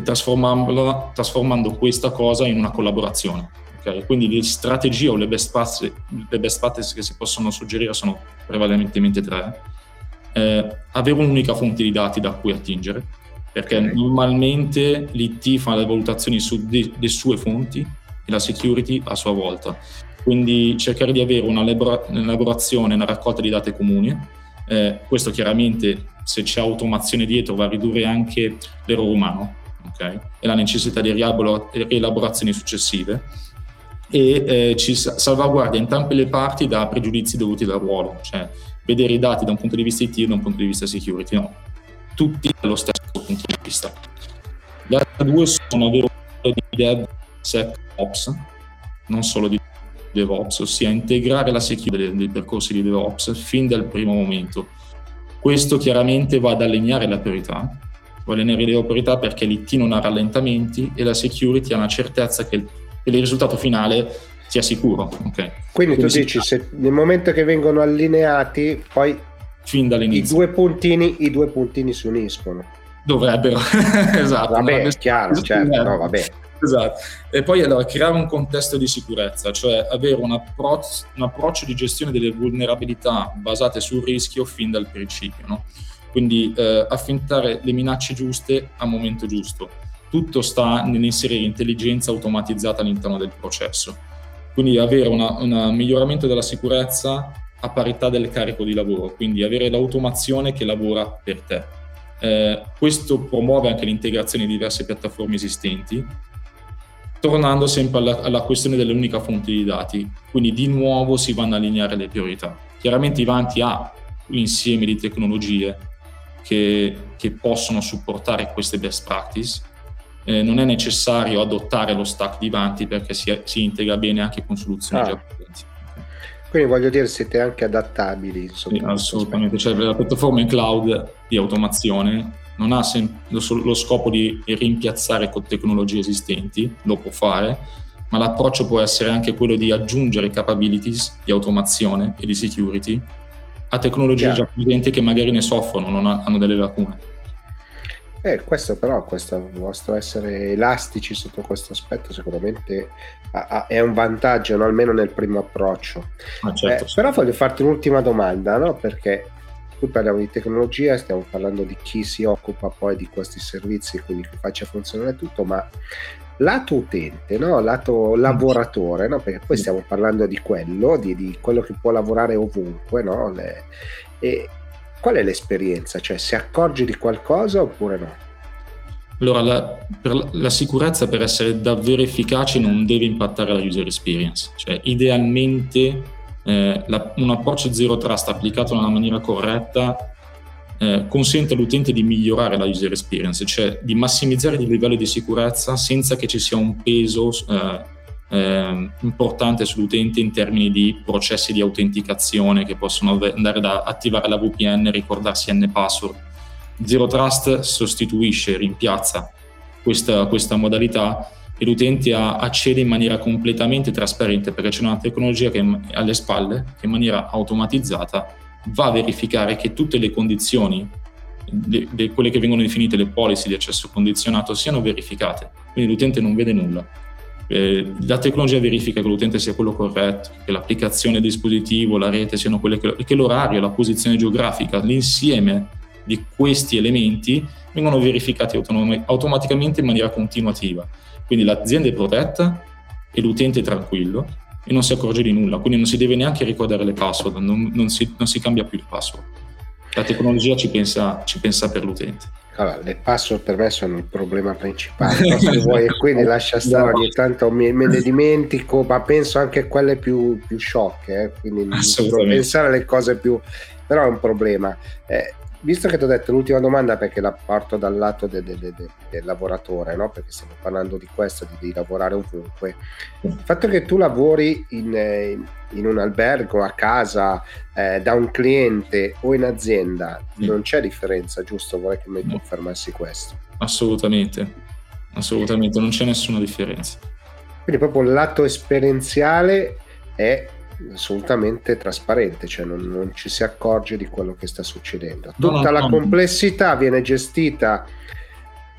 trasformando questa cosa in una collaborazione. Okay? Quindi le strategie o le best, practice, le best practice che si possono suggerire sono prevalentemente tre. Eh, avere un'unica fonte di dati da cui attingere, perché okay. normalmente l'IT fa le valutazioni su de- le sue fonti e la security a sua volta. Quindi cercare di avere una elaborazione, una raccolta di dati comuni. Eh, questo chiaramente, se c'è automazione dietro, va a ridurre anche l'errore umano okay? e la necessità di rielaborazioni successive e eh, ci salvaguardia entrambe le parti da pregiudizi dovuti dal ruolo, cioè vedere i dati da un punto di vista IT e da un punto di vista security, no, tutti dallo stesso punto di vista. Le altre due sono avere un di DevSecOps, non solo di DevOps, ossia integrare la security dei, dei percorsi di DevOps fin dal primo momento. Questo chiaramente va ad allineare la priorità, va ad allineare le priorità perché l'IT non ha rallentamenti e la security ha una certezza che il, che il risultato finale sia sicuro. Okay. Quindi, Quindi tu dici, se nel momento che vengono allineati, poi fin dall'inizio. I due puntini, i due puntini si uniscono. Dovrebbero, esatto. Vabbè, è chiaro, certo, no, vabbè. Esatto. E poi allora creare un contesto di sicurezza, cioè avere un, approccio, un approccio di gestione delle vulnerabilità basate sul rischio fin dal principio. No? Quindi eh, affrontare le minacce giuste al momento giusto. Tutto sta nell'inserire intelligenza automatizzata all'interno del processo. Quindi avere un miglioramento della sicurezza a parità del carico di lavoro, quindi avere l'automazione che lavora per te. Eh, questo promuove anche l'integrazione di diverse piattaforme esistenti tornando sempre alla, alla, questione dell'unica fonte di dati. Quindi di nuovo si vanno a allineare le priorità. Chiaramente Ivanti ha un insieme di tecnologie che, che possono supportare queste best practice. Eh, non è necessario adottare lo stack di Ivanti perché si, si integra bene anche con soluzioni ah. già presenti. Quindi voglio dire, siete anche adattabili. Sì, assolutamente, cioè la piattaforma in cloud di automazione non ha sem- lo, lo scopo di rimpiazzare con tecnologie esistenti, lo può fare, ma l'approccio può essere anche quello di aggiungere capabilities di automazione e di security a tecnologie yeah. già presenti che magari ne soffrono, non ha, hanno delle lacune. Eh, questo però, questo vostro essere elastici sotto questo aspetto sicuramente ha, ha, è un vantaggio, no? almeno nel primo approccio. Ah, certo, eh, sì. Però voglio farti un'ultima domanda, no? perché qui parliamo di tecnologia, stiamo parlando di chi si occupa poi di questi servizi, quindi che faccia funzionare tutto, ma lato utente, no? lato lavoratore, no? perché poi stiamo parlando di quello, di, di quello che può lavorare ovunque, no? Le, e qual è l'esperienza? Cioè si accorge di qualcosa oppure no? Allora, la, la, la, sicurezza per essere davvero efficace non deve impattare la user experience, cioè idealmente eh, la, un approccio zero trust applicato nella maniera corretta eh, consente all'utente di migliorare la user experience, cioè di massimizzare il livello di sicurezza senza che ci sia un peso eh, eh importante sull'utente in termini di processi di autenticazione che possono andare da attivare la VPN, ricordarsi N password. Zero Trust sostituisce, rimpiazza questa, questa modalità e l'utente accede in maniera completamente trasparente perché c'è una tecnologia che alle spalle che in maniera automatizzata va a verificare che tutte le condizioni, le, le, quelle che vengono definite le policy di accesso condizionato, siano verificate. Quindi l'utente non vede nulla. Eh, la tecnologia verifica che l'utente sia quello corretto, che l'applicazione del dispositivo, la rete siano quelle che, che l'orario, la posizione geografica, l'insieme di questi elementi vengono verificati autonom- automaticamente in maniera continuativa. Quindi l'azienda è protetta e l'utente è tranquillo e non si accorge di nulla, quindi non si deve neanche ricordare le password, non, non, si, non si, cambia più il password. La tecnologia ci pensa, ci pensa per l'utente. Allora, le password per me sono il problema principale, vuoi, quindi lascia stare, ogni tanto me, me, ne dimentico, ma penso anche a quelle più, più sciocche, eh? quindi non pensare alle cose più... però è un problema. Eh, visto che ti ho detto l'ultima domanda perché la parto dal lato de, de, de, del lavoratore, no? perché stiamo parlando di questo, di, di, lavorare ovunque, il fatto che tu lavori in, in, in un albergo, a casa, eh, da un cliente o in azienda, sì. non c'è differenza, giusto? Vorrei che mi confermassi questo. Assolutamente, assolutamente, non c'è nessuna differenza. Quindi proprio il lato esperienziale è assolutamente trasparente, cioè non, non, ci si accorge di quello che sta succedendo. Tutta no, la no. complessità viene gestita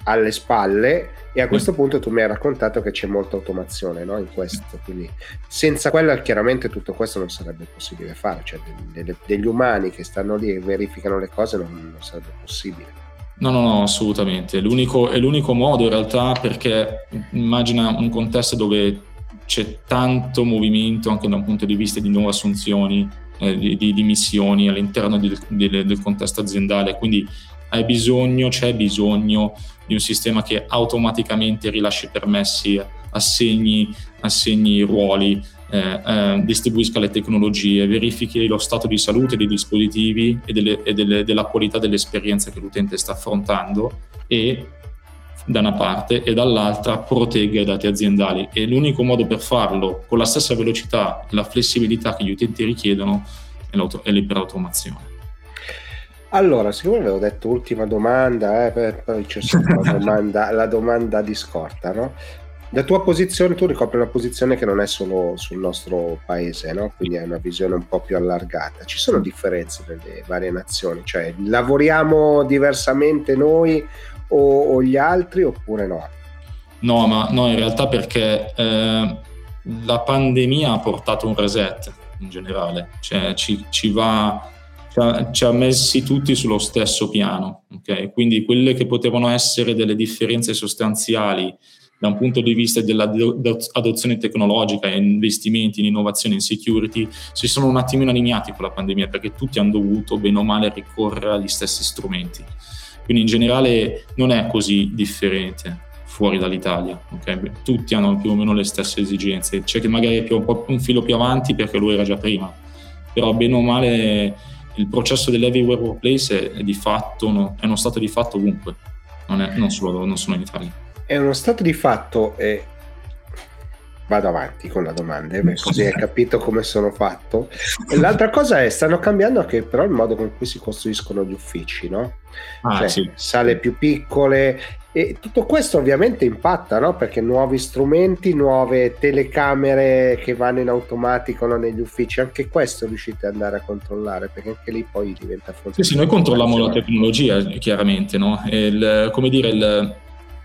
alle spalle e a questo mm. punto tu mi hai raccontato che c'è molta automazione no? in questo, quindi senza quella chiaramente tutto questo non sarebbe possibile fare, cioè delle, degli umani che stanno lì e verificano le cose non, non sarebbe possibile. No, no, no, assolutamente. L'unico, è l'unico modo in realtà perché immagina un contesto dove c'è tanto movimento anche da un punto di vista di nuove assunzioni, eh, di, di, missioni all'interno del, del, del, contesto aziendale, quindi bisogno, c'è bisogno di un sistema che automaticamente rilasci permessi, assegni, assegni ruoli, eh, eh, distribuisca le tecnologie, verifichi lo stato di salute dei dispositivi e, delle, e delle, della qualità dell'esperienza che l'utente sta affrontando e da una parte e dall'altra protegga i dati aziendali e l'unico modo per farlo con la stessa velocità e la flessibilità che gli utenti richiedono è, l'iperautomazione. Allora, siccome avevo detto ultima domanda, eh, poi c'è sempre la domanda, la domanda di scorta, no? La tua posizione, tu ricopri una posizione che non è solo sul nostro paese, no? quindi hai una visione un po' più allargata. Ci sono differenze nelle varie nazioni, cioè lavoriamo diversamente noi o, o gli altri oppure no? No, ma no, in realtà perché eh, la pandemia ha portato un reset in generale, cioè ci, ci va, ci ha, messi tutti sullo stesso piano, ok? Quindi quelle che potevano essere delle differenze sostanziali da un punto di vista dell'adozione tecnologica e investimenti in innovazione e in security si sono un attimino allineati con la pandemia perché tutti hanno dovuto bene o male ricorrere agli stessi strumenti. Quindi in generale non è così differente fuori dall'Italia. Okay? Tutti hanno più o meno le stesse esigenze. C'è chi magari è più, un, un filo più avanti perché lui era già prima, però bene o male il processo dell'everywhere workplace è, è, fatto, no, è uno stato di fatto ovunque, non, è, non, solo, non solo in Italia. È uno stato di fatto e vado avanti con la domanda, eh, così hai capito come sono fatto. E l'altra cosa è, stanno cambiando anche però il modo con cui si costruiscono gli uffici, no? Ah, cioè, sì. sale più piccole e tutto questo ovviamente impatta, no? Perché nuovi strumenti, nuove telecamere che vanno in automatico no? negli uffici, anche questo riuscite ad andare a controllare, perché anche lì poi diventa fonte. Sì, sì, noi controlliamo la tecnologia, chiaramente, no? Il, come dire, il,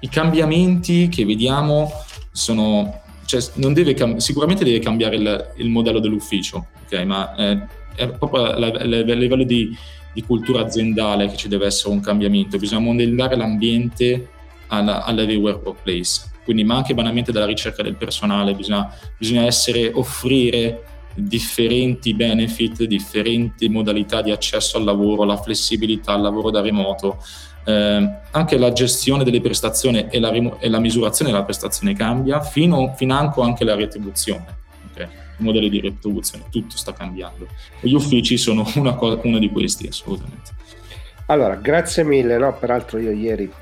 i cambiamenti che vediamo sono cioè, deve cam- sicuramente deve cambiare il, il modello dell'ufficio, okay? ma eh, è proprio a, livello di, di, cultura aziendale che ci deve essere un cambiamento, bisogna modellare l'ambiente alla, all'everywhere workplace, quindi ma anche banalmente dalla ricerca del personale, bisogna, bisogna essere, offrire differenti benefit, differenti modalità di accesso al lavoro, la flessibilità, al lavoro da remoto, eh, anche la gestione delle prestazioni e la, e la, misurazione della prestazione cambia, fino, financo anche la retribuzione. Okay? I modelli di retribuzione, tutto sta cambiando. E gli uffici sono una, una di questi, assolutamente. Allora, grazie mille. No? Peraltro io ieri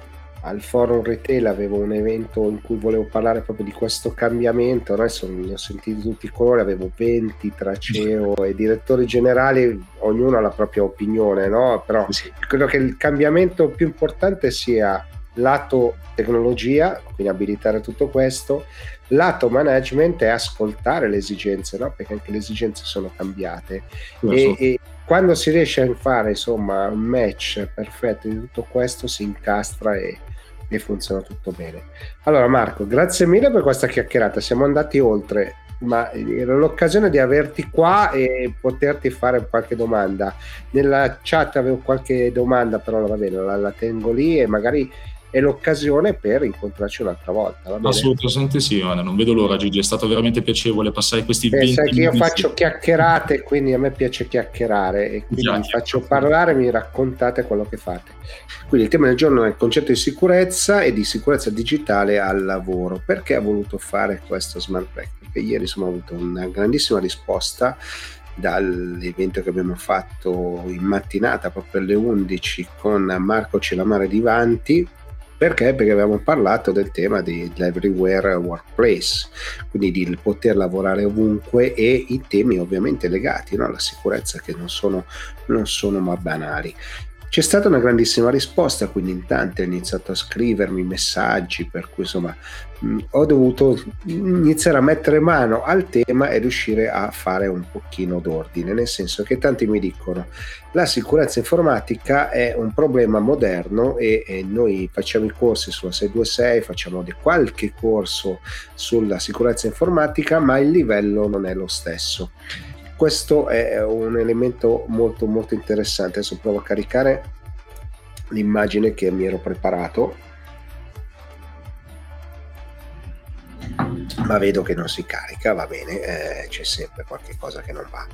al forum retail avevo un evento in cui volevo parlare proprio di questo cambiamento, adesso ne ho sentiti tutti i colori, avevo 20 tra CEO e direttori generali, ognuno ha la propria opinione, no? però sì. credo che il cambiamento più importante sia lato tecnologia, quindi abilitare tutto questo, lato management è ascoltare le esigenze, no? perché anche le esigenze sono cambiate. E, e, quando si riesce a fare insomma un match perfetto di tutto questo, si incastra e, e funziona tutto bene. Allora Marco, grazie mille per questa chiacchierata, siamo andati oltre ma era l'occasione di averti qua e poterti fare qualche domanda. Nella chat avevo qualche domanda, però va bene, la, la tengo lì e magari è l'occasione per incontrarci un'altra volta. Assolutamente sì, Ioana, non vedo l'ora Gigi, è stato veramente piacevole passare questi eh, 20 sai che io faccio chiacchierate, quindi a me piace chiacchierare e quindi Già, vi faccio parlare, mi raccontate quello che fate. Quindi il tema del giorno è il concetto di sicurezza e di sicurezza digitale al lavoro. Perché ha voluto fare questo smart break? Perché ieri insomma, ho avuto una grandissima risposta dall'evento che abbiamo fatto in mattinata proprio alle 11 con Marco Celamare di Vanti perché? Perché avevamo parlato del tema dell'everywhere workplace, quindi di poter lavorare ovunque e i temi ovviamente legati no? alla sicurezza che non sono, non sono ma banali. C'è stata una grandissima risposta, quindi in tanti hanno iniziato a scrivermi messaggi, per cui insomma ho dovuto iniziare a mettere mano al tema e riuscire a fare un pochino d'ordine, nel senso che tanti mi dicono la sicurezza informatica è un problema moderno e, e noi facciamo i corsi sulla 626, facciamo qualche corso sulla sicurezza informatica, ma il livello non è lo stesso. Questo è un elemento molto molto interessante. Adesso provo a caricare l'immagine che mi ero preparato ma vedo che non si carica, va bene, eh, c'è sempre qualche cosa che non va.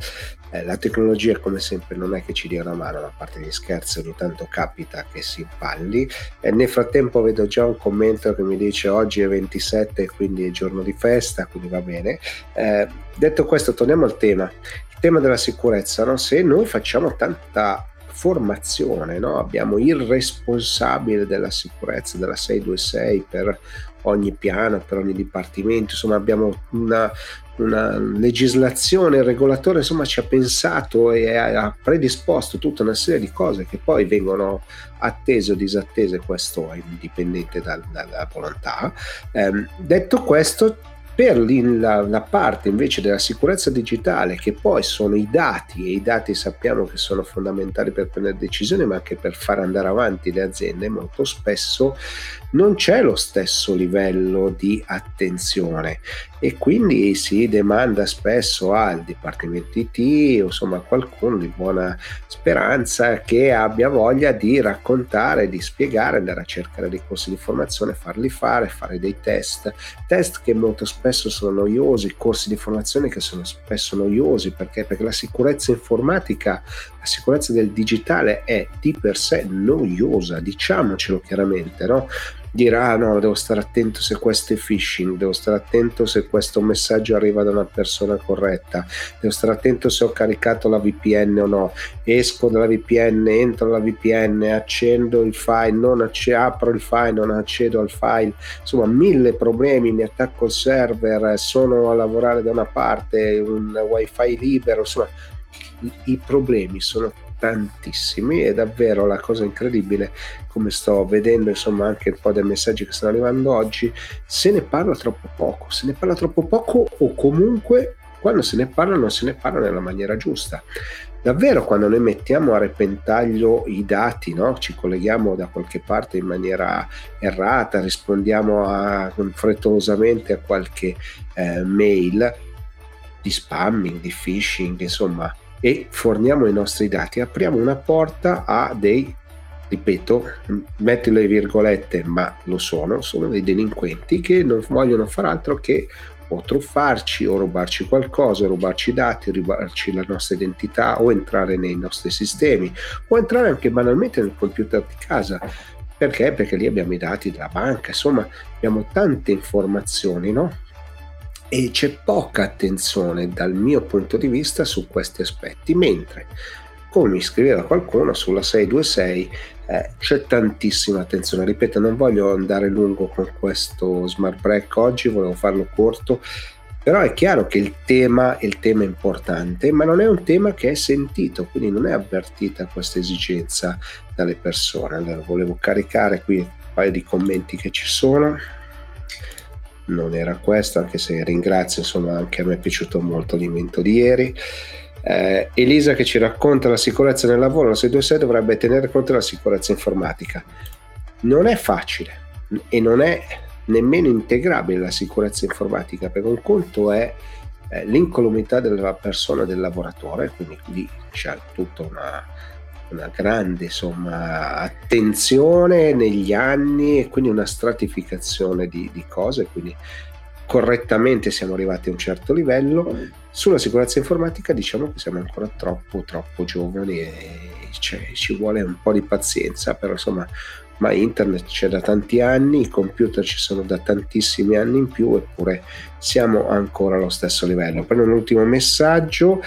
Eh, la tecnologia, come sempre, non è che ci dia una mano, a parte gli scherzi, ogni tanto capita che si impalli. Eh, nel frattempo vedo già un commento che mi dice oggi è 27, quindi è giorno di festa, quindi va bene. Eh, detto questo, torniamo al tema. Il tema della sicurezza, no? se noi facciamo tanta formazione, no? abbiamo il responsabile della sicurezza della 626 per ogni piano, per ogni dipartimento, insomma abbiamo una, una legislazione, il regolatore insomma ci ha pensato e ha predisposto tutta una serie di cose che poi vengono attese o disattese, questo è indipendente dal, dalla volontà. Eh, detto questo, per la, la, parte invece della sicurezza digitale, che poi sono i dati, e i dati sappiamo che sono fondamentali per prendere decisioni, ma anche per far andare avanti le aziende, molto spesso non c'è lo stesso livello di attenzione e quindi si demanda spesso al Dipartimento IT o insomma a qualcuno di buona speranza che abbia voglia di raccontare, di spiegare, andare a cercare dei corsi di formazione, farli fare, fare dei test, test che molto spesso sono noiosi, corsi di formazione che sono spesso noiosi perché, perché la sicurezza informatica, la sicurezza del digitale è di per sé noiosa, diciamocelo chiaramente, no? Dirà ah, no, devo stare attento se questo è phishing, devo stare attento se questo messaggio arriva da una persona corretta, devo stare attento se ho caricato la VPN o no, esco dalla VPN, entro dalla VPN, accendo il file, non acc- apro il file, non accedo al file, insomma mille problemi, mi attacco il server, sono a lavorare da una parte, un wifi libero, insomma i problemi sono tantissimi è davvero la cosa incredibile come sto vedendo insomma anche un po' dei messaggi che stanno arrivando oggi se ne parla troppo poco se ne parla troppo poco o comunque quando se ne parla non se ne parla nella maniera giusta davvero quando noi mettiamo a repentaglio i dati, no? ci colleghiamo da qualche parte in maniera errata, rispondiamo a, frettolosamente a qualche eh, mail di spamming, di phishing, insomma, e forniamo i nostri dati, apriamo una porta a dei, ripeto, metti le virgolette, ma lo sono, sono dei delinquenti che non vogliono far altro che o truffarci o rubarci qualcosa, rubarci i dati, rubarci la nostra identità o entrare nei nostri sistemi o entrare anche banalmente nel computer di casa. Perché? Perché lì abbiamo i dati della banca, insomma abbiamo tante informazioni, no? E c'è poca attenzione dal mio punto di vista su questi aspetti, mentre come scriveva qualcuno sulla 626 eh, c'è tantissima attenzione, ripeto non voglio andare lungo con questo smart break oggi, volevo farlo corto, però è chiaro che il tema, il tema è importante, ma non è un tema che è sentito, quindi non è avvertita questa esigenza dalle persone. Allora, volevo caricare qui paio di commenti che ci sono non era questo anche se ringrazio insomma anche a me è piaciuto molto l'invento di ieri. Eh, Elisa che ci racconta la sicurezza nel lavoro la 626 dovrebbe tenere conto della sicurezza informatica. Non è facile e non è nemmeno integrabile la sicurezza informatica perché un conto è eh, l'incolumità della persona del lavoratore quindi lì c'è tutta una una grande insomma, attenzione negli anni e quindi una stratificazione di, di cose, quindi correttamente siamo arrivati a un certo livello. Sulla sicurezza informatica diciamo che siamo ancora troppo troppo giovani e ci vuole un po' di pazienza, però insomma ma internet c'è da tanti anni, i computer ci sono da tantissimi anni in più, eppure siamo ancora allo stesso livello. Prendo un ultimo messaggio,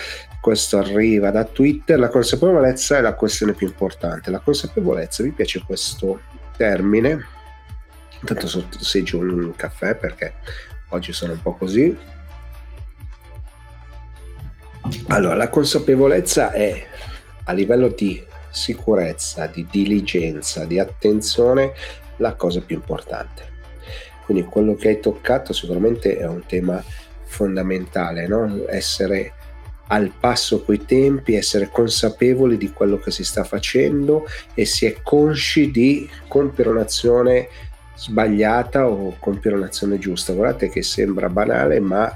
questo arriva da Twitter, la consapevolezza è la questione più importante. La consapevolezza, mi piace questo termine, intanto sottoseggio un caffè perché oggi sono un po' così. Allora, la consapevolezza è a livello di sicurezza, di diligenza, di attenzione la cosa più importante. Quindi quello che hai toccato sicuramente è un tema fondamentale, no? essere al passo coi tempi, essere consapevoli di quello che si sta facendo e si è consci di compiere un'azione sbagliata o compiere un'azione giusta. Guardate che sembra banale, ma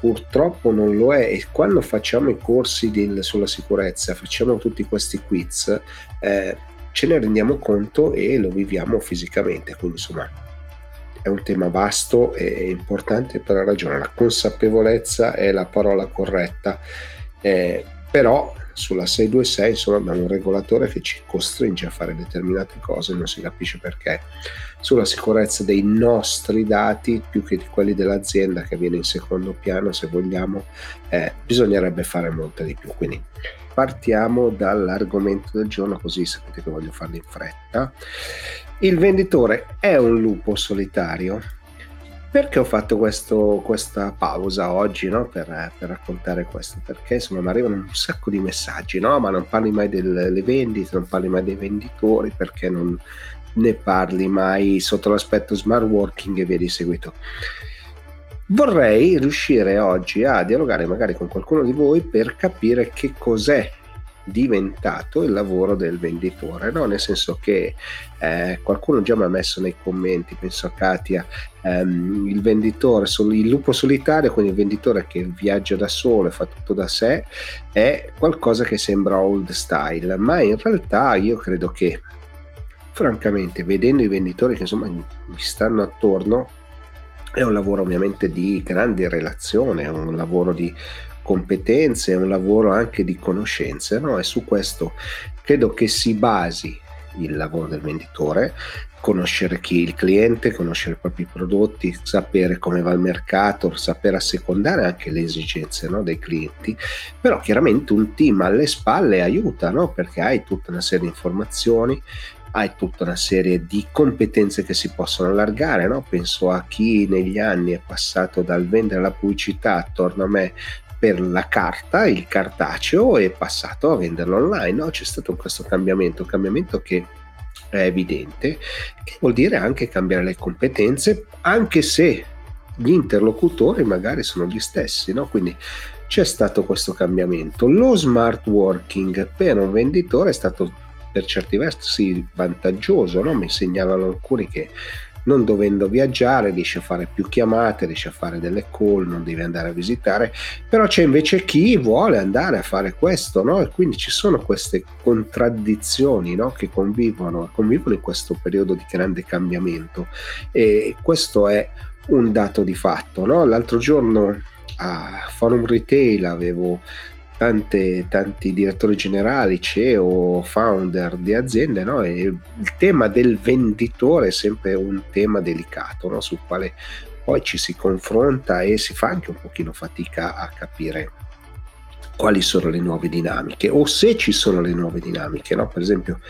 purtroppo non lo è e quando facciamo i corsi di, sulla sicurezza, facciamo tutti questi quiz, eh, ce ne rendiamo conto e lo viviamo fisicamente. Quindi insomma è un tema vasto e importante per la ragione. La consapevolezza è la parola corretta, eh, però sulla 626 insomma abbiamo un regolatore che ci costringe a fare determinate cose, non si capisce perché. Sulla sicurezza dei nostri dati più che di quelli dell'azienda che viene in secondo piano, se vogliamo, eh, bisognerebbe fare molto di più. Quindi partiamo dall'argomento del giorno, così sapete che voglio farlo in fretta. Il venditore è un lupo solitario. Perché ho fatto questo, questa pausa oggi no? per, per, raccontare questo? Perché insomma mi arrivano un sacco di messaggi, no? ma non parli mai delle vendite, non parli mai dei venditori, perché non ne parli mai sotto l'aspetto smart working e via di seguito. Vorrei riuscire oggi a dialogare magari con qualcuno di voi per capire che cos'è diventato il lavoro del venditore, no? nel senso che eh, qualcuno già mi ha messo nei commenti, penso a Katia, ehm, il venditore, il lupo solitario, quindi il venditore che viaggia da solo e fa tutto da sé, è qualcosa che sembra old style, ma in realtà io credo che francamente vedendo i venditori che insomma mi stanno attorno è un lavoro ovviamente di grande relazione, è un lavoro di competenze, è un lavoro anche di conoscenze, no? e su questo credo che si basi il lavoro del venditore, conoscere chi è il cliente, conoscere i propri prodotti, sapere come va il mercato, saper assecondare anche le esigenze no, dei clienti, però chiaramente un team alle spalle aiuta no? perché hai tutta una serie di informazioni, hai tutta una serie di competenze che si possono allargare, no? penso a chi negli anni è passato dal vendere la pubblicità attorno a me per la carta, il cartaceo, è passato a venderlo online. No? C'è stato questo cambiamento, un cambiamento che è evidente, che vuol dire anche cambiare le competenze, anche se gli interlocutori magari sono gli stessi, no? quindi c'è stato questo cambiamento. Lo smart working per un venditore è stato per certi versi vantaggioso, no? mi segnalano alcuni che non dovendo viaggiare riesce a fare più chiamate, riesce a fare delle call, non deve andare a visitare, però c'è invece chi vuole andare a fare questo, no? E quindi ci sono queste contraddizioni no? che convivono, convivono in questo periodo di grande cambiamento e questo è un dato di fatto, no? L'altro giorno a Forum Retail avevo tante, tanti direttori generali, CEO, founder di aziende, no? e il tema del venditore è sempre un tema delicato no? sul quale poi ci si confronta e si fa anche un pochino fatica a capire quali sono le nuove dinamiche o se ci sono le nuove dinamiche. No? Per esempio,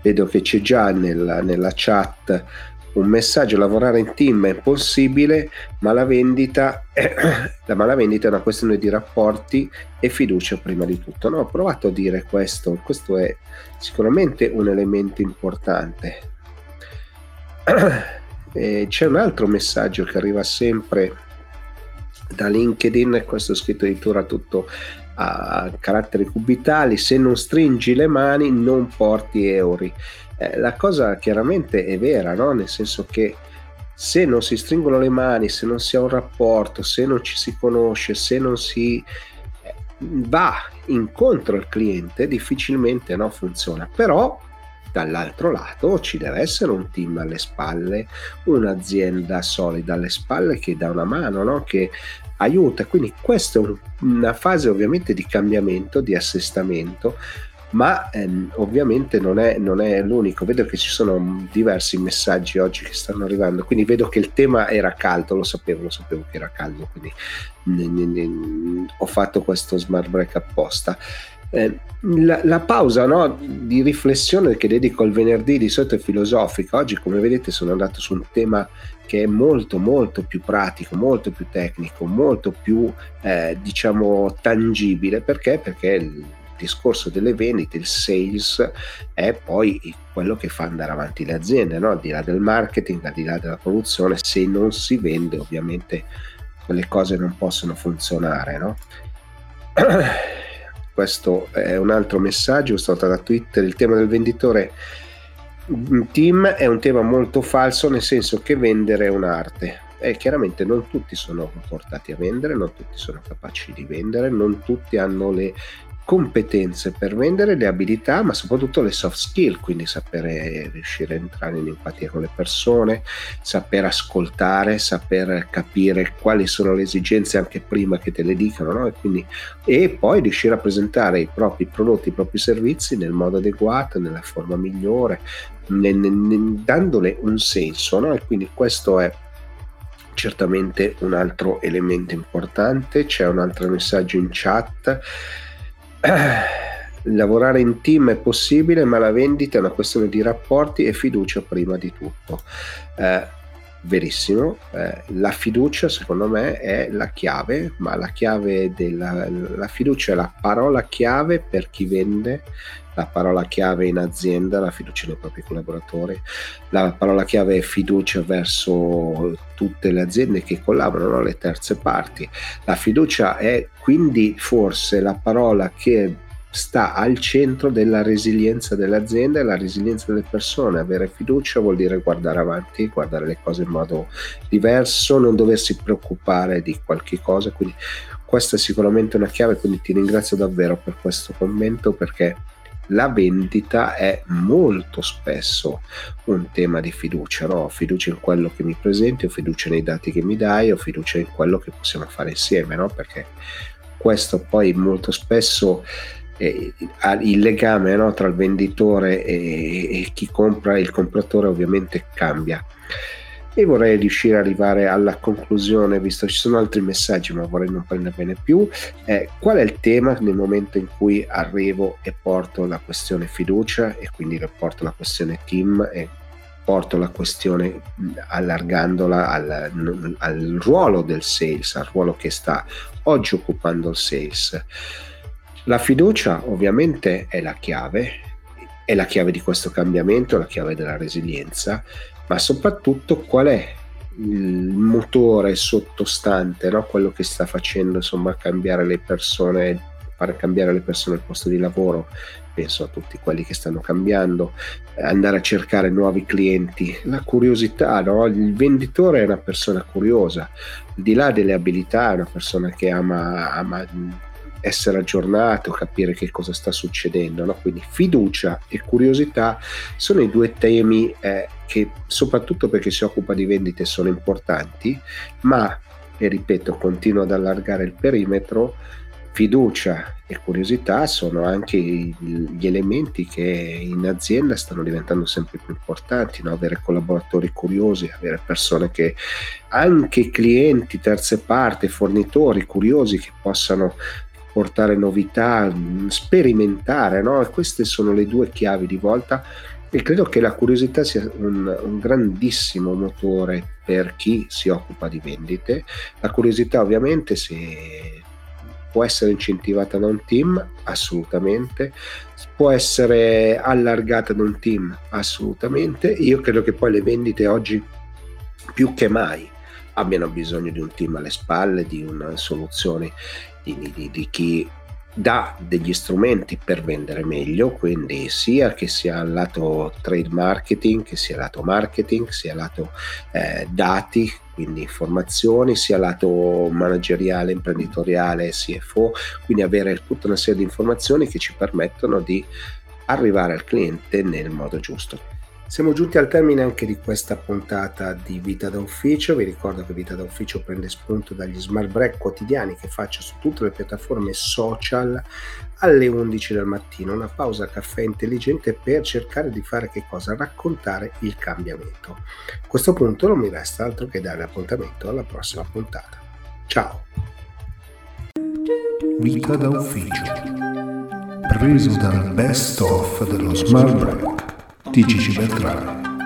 vedo che c'è già nella, nella chat un messaggio lavorare in team è possibile, ma la vendita, ma la vendita è una questione di rapporti e fiducia prima di tutto. No, ho provato a dire questo, questo è sicuramente un elemento importante. E c'è un altro messaggio che arriva sempre da LinkedIn, questo scritto addirittura tutto a caratteri cubitali, se non stringi le mani non porti euro. Eh, la cosa chiaramente è vera, no? nel senso che se non si stringono le mani, se non si ha un rapporto, se non ci si conosce, se non si eh, va incontro al cliente, difficilmente no, funziona. Però dall'altro lato ci deve essere un team alle spalle, un'azienda solida alle spalle che dà una mano, no? che aiuta. Quindi questa è una fase ovviamente di cambiamento, di assestamento, ma ehm, ovviamente non è, non è, l'unico. Vedo che ci sono diversi messaggi oggi che stanno arrivando, quindi vedo che il tema era caldo, lo sapevo, lo sapevo che era caldo, quindi ne, ne, ne, ho fatto questo smart break apposta. Eh, la, la, pausa no, di riflessione che dedico il venerdì di solito è filosofica. Oggi, come vedete, sono andato su un tema che è molto, molto più pratico, molto più tecnico, molto più, eh, diciamo, tangibile. Perché? Perché il discorso delle vendite, il sales, è poi quello che fa andare avanti le aziende, no? al di là del marketing, al di là della produzione. Se non si vende, ovviamente, quelle cose non possono funzionare. No? questo è un altro messaggio stato da Twitter, il tema del venditore team è un tema molto falso nel senso che vendere è un'arte e chiaramente non tutti sono portati a vendere, non tutti sono capaci di vendere, non tutti hanno le competenze per vendere, le abilità, ma soprattutto le soft skill, quindi sapere riuscire a entrare in empatia con le persone, saper ascoltare, saper capire quali sono le esigenze anche prima che te le dicano, no? e, quindi, e poi riuscire a presentare i propri prodotti, i propri servizi nel modo adeguato, nella forma migliore, nel, nel, dandole un senso. No? E quindi questo è certamente un altro elemento importante. C'è un altro messaggio in chat lavorare in team è possibile, ma la vendita è una questione di rapporti e fiducia prima di tutto. Eh, verissimo, eh, la fiducia secondo me è la chiave, ma la chiave della la fiducia è la parola chiave per chi vende, la parola chiave in azienda, la fiducia nei propri collaboratori, la parola chiave è fiducia verso tutte le aziende che collaborano, le terze parti. La fiducia è quindi forse la parola che sta al centro della resilienza dell'azienda e la resilienza delle persone. Avere fiducia vuol dire guardare avanti, guardare le cose in modo diverso, non doversi preoccupare di qualche cosa. Quindi questa è sicuramente una chiave, quindi ti ringrazio davvero per questo commento perché la vendita è molto spesso un tema di fiducia, no? Ho fiducia in quello che mi presenti, ho fiducia nei dati che mi dai, ho fiducia in quello che possiamo fare insieme, no? Perché questo poi molto spesso eh, il legame no? tra il venditore e, e chi compra, il compratore ovviamente cambia e vorrei riuscire ad arrivare alla conclusione, visto che ci sono altri messaggi, ma vorrei non prenderne più. Eh, qual è il tema nel momento in cui arrivo e porto la questione fiducia e quindi porto la questione team e porto la questione allargandola al, al ruolo del sales, al ruolo che sta oggi occupando il sales. La fiducia ovviamente è la chiave, è la chiave di questo cambiamento, la chiave della resilienza ma soprattutto qual è il motore sottostante, no? quello che sta facendo insomma cambiare le persone, fare cambiare le persone al posto di lavoro. Penso a tutti quelli che stanno cambiando, andare a cercare nuovi clienti, la curiosità, no? il venditore è una persona curiosa, al di là delle abilità è una persona che ama, ama essere aggiornato, capire che cosa sta succedendo. No? Quindi fiducia e curiosità sono i due temi eh, che soprattutto perché si occupa di vendite sono importanti, ma, e ripeto, continuo ad allargare il perimetro, fiducia e curiosità sono anche gli elementi che in azienda stanno diventando sempre più importanti, no? avere collaboratori curiosi, avere persone che anche clienti, terze parti, fornitori curiosi che possano portare novità, sperimentare, no? Queste sono le due chiavi di volta e credo che la curiosità sia un, un, grandissimo motore per chi si occupa di vendite. La curiosità ovviamente se può essere incentivata da un team? Assolutamente. Può essere allargata da un team? Assolutamente. Io credo che poi le vendite oggi più che mai abbiano bisogno di un team alle spalle, di una soluzione di, di, di chi dà degli strumenti per vendere meglio, quindi sia che sia lato trade marketing, che sia lato marketing, sia lato eh, dati, quindi informazioni, sia lato manageriale, imprenditoriale, CFO, quindi avere tutta una serie di informazioni che ci permettono di arrivare al cliente nel modo giusto. Siamo giunti al termine anche di questa puntata di Vita da Ufficio. Vi ricordo che Vita da Ufficio prende spunto dagli smart break quotidiani che faccio su tutte le piattaforme social alle 11 del mattino. Una pausa caffè intelligente per cercare di fare che cosa? Raccontare il cambiamento. A questo punto non mi resta altro che dare appuntamento alla prossima puntata. Ciao! Vita da Ufficio. Preso dal best of dello smart break. TGC Beltrame.